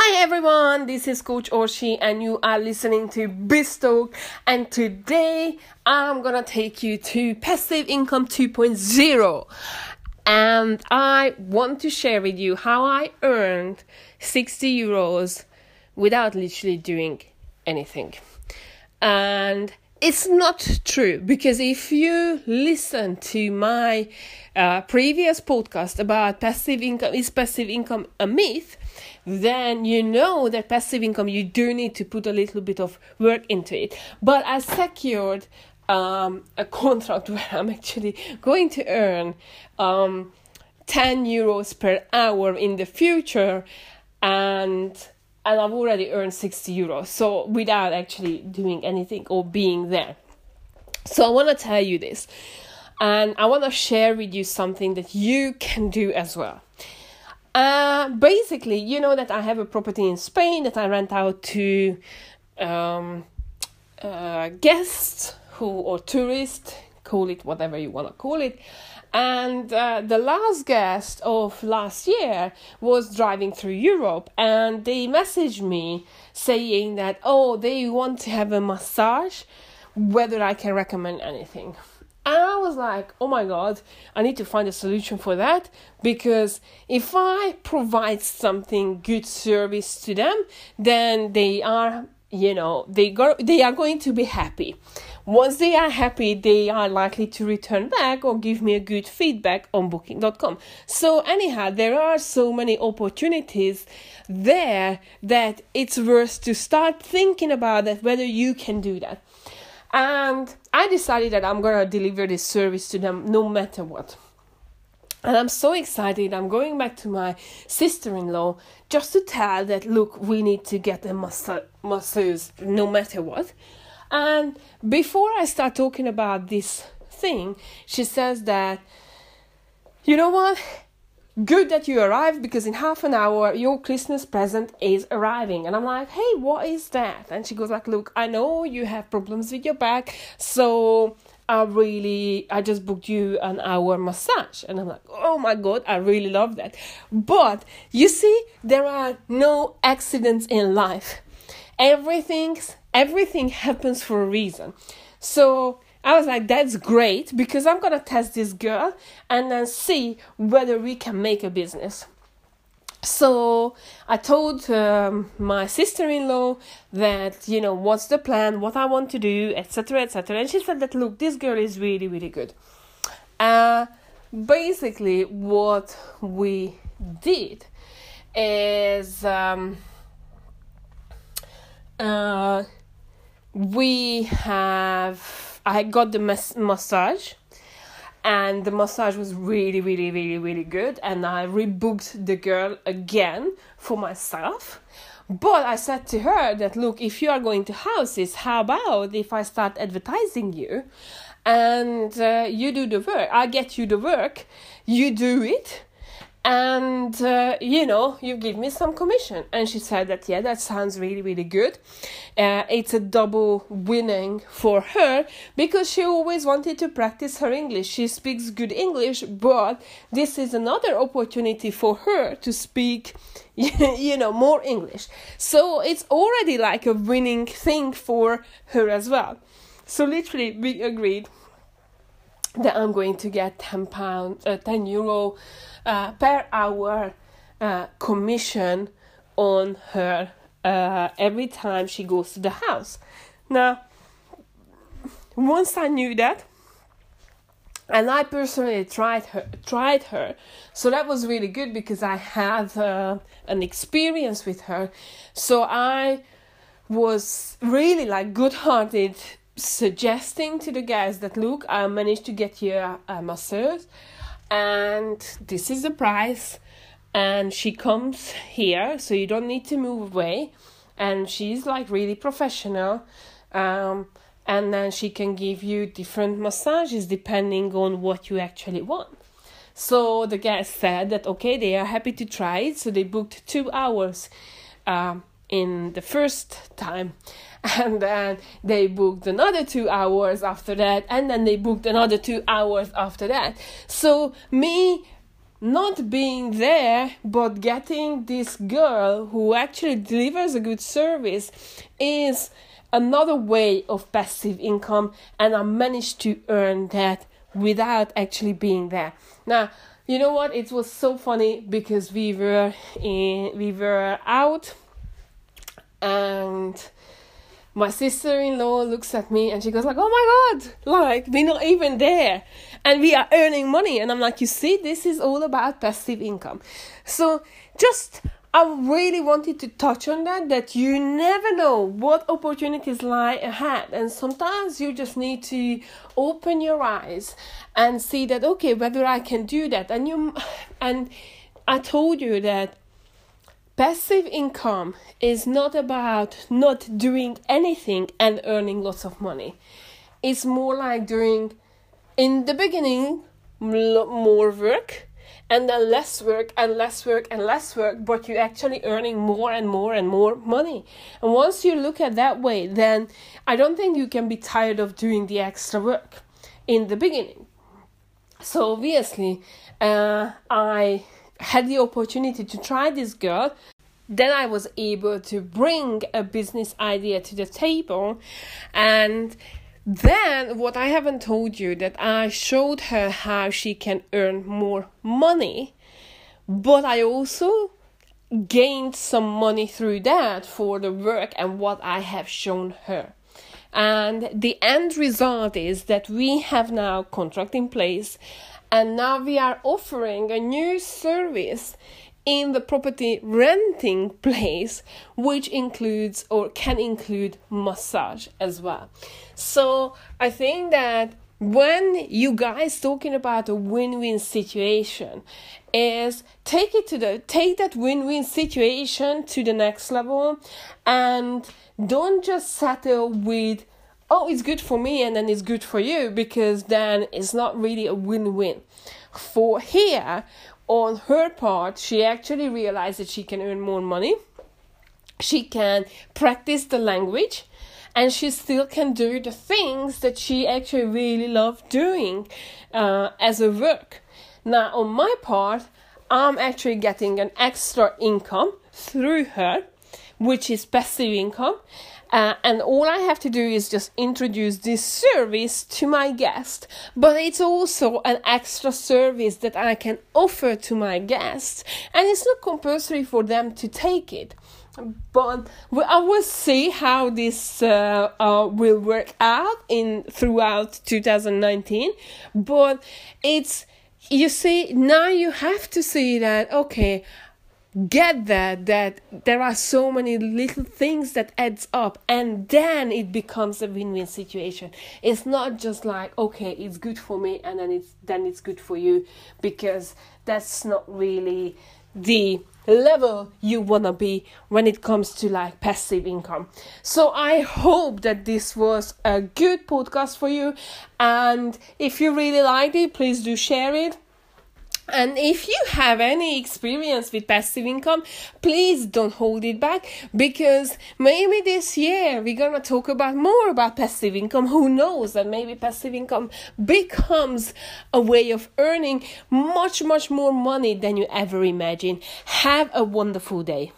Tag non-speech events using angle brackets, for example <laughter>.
Hi everyone, this is Coach Orshi and you are listening to Biztalk and today I'm gonna take you to Passive Income 2.0 and I want to share with you how I earned 60 euros without literally doing anything. And it's not true because if you listen to my uh, previous podcast about passive income, is passive income a myth? Then you know that passive income you do need to put a little bit of work into it. But I secured um, a contract <laughs> where I'm actually going to earn um, 10 euros per hour in the future and and I've already earned 60 euros. So without actually doing anything or being there. So I want to tell you this. And I want to share with you something that you can do as well. Uh, basically, you know that I have a property in Spain that I rent out to um, uh, guests who or tourists, call it whatever you want to call it. And uh, the last guest of last year was driving through Europe, and they messaged me saying that, oh, they want to have a massage, whether I can recommend anything. And I was like, oh my god, I need to find a solution for that because if I provide something good service to them, then they are, you know, they go they are going to be happy. Once they are happy, they are likely to return back or give me a good feedback on booking.com. So, anyhow, there are so many opportunities there that it's worth to start thinking about that whether you can do that. And I decided that I'm gonna deliver this service to them no matter what. And I'm so excited. I'm going back to my sister in law just to tell that look, we need to get a masseuse no matter what. And before I start talking about this thing, she says that, you know what? Good that you arrived because in half an hour your Christmas present is arriving. And I'm like, hey, what is that? And she goes like, look, I know you have problems with your back, so I really, I just booked you an hour massage. And I'm like, oh my God, I really love that. But you see, there are no accidents in life. Everything's everything happens for a reason. So I was like, that's great because I'm gonna test this girl and then see whether we can make a business. So I told um, my sister-in-law that you know what's the plan, what I want to do, etc., etc. And she said that look, this girl is really, really good. Uh, basically, what we did is um, uh, we have I got the mas- massage and the massage was really really really really good. And I rebooked the girl again for myself. But I said to her that look if you are going to houses how about if I start advertising you? And uh, you do the work. I get you the work. You do it and uh, you know you give me some commission. And she said that yeah that sounds really really good. Uh, it's a double winning for her because she always wanted to practice her english. She speaks good english but this is another opportunity for her to speak <laughs> you know more english. So it's already like a winning thing for her as well. So literally we agreed that I'm going to get 10 pounds, uh, 10 euro uh, per hour uh, commission on her uh, every time she goes to the house. Now, once I knew that, and I personally tried her, tried her, so that was really good because I had uh, an experience with her. So I was really like good-hearted suggesting to the guys that look i managed to get you a, a and this is the price and she comes here so you don't need to move away and she's like really professional um, and then she can give you different massages depending on what you actually want. So the guys said that okay they are happy to try it so they booked two hours um, in the first time and then they booked another two hours after that and then they booked another two hours after that so me not being there but getting this girl who actually delivers a good service is another way of passive income and I managed to earn that without actually being there. Now, you know what? It was so funny because we were in, we were out and my sister-in-law looks at me and she goes like oh my god like we're not even there. And we are earning money. And i'm like you see this is all about passive income. So just i really wanted to touch on that that you never know what opportunities lie ahead. And sometimes you just need to open your eyes and see that okay whether i can do that. And you and i told you that Passive income is not about not doing anything and earning lots of money. It's more like doing, in the beginning, more work and then less work and less work and less work, but you're actually earning more and more and more money. And once you look at that way, then I don't think you can be tired of doing the extra work in the beginning. So obviously, uh, I had the opportunity to try this girl then I was able to bring a business idea to the table. And then what I haven't told you that I showed her how she can earn more money but I also gained some money through that for the work and what I have shown her. And the end result is that we have now contract in place and now we are offering a new service in the property renting place, which includes or can include massage as well. So I think that when you guys talking about a win-win situation is take it to the take that win-win situation to the next level and don't just settle with oh it's good for me and then it's good for you because then it's not really a win-win for here on her part, she actually realized that she can earn more money. She can practice the language and she still can do the things that she actually really loved doing uh, as a work. Now, on my part, I'm actually getting an extra income through her, which is passive income, uh, and all I have to do is just introduce this service to my guest. But it's also an extra service that I can offer to my guests, and it's not compulsory for them to take it. But I will see how this uh, uh, will work out in throughout 2019. But it's you see now you have to see that okay get that that there are so many little things that adds up and then it becomes a win-win situation it's not just like okay it's good for me and then it's then it's good for you because that's not really the level you want to be when it comes to like passive income. So I hope that this was a good podcast for you and if you really liked it please do share it and if you have any experience with passive income, please don't hold it back because maybe this year we're gonna talk about more about passive income. Who knows that maybe passive income becomes a way of earning much, much more money than you ever imagined. Have a wonderful day.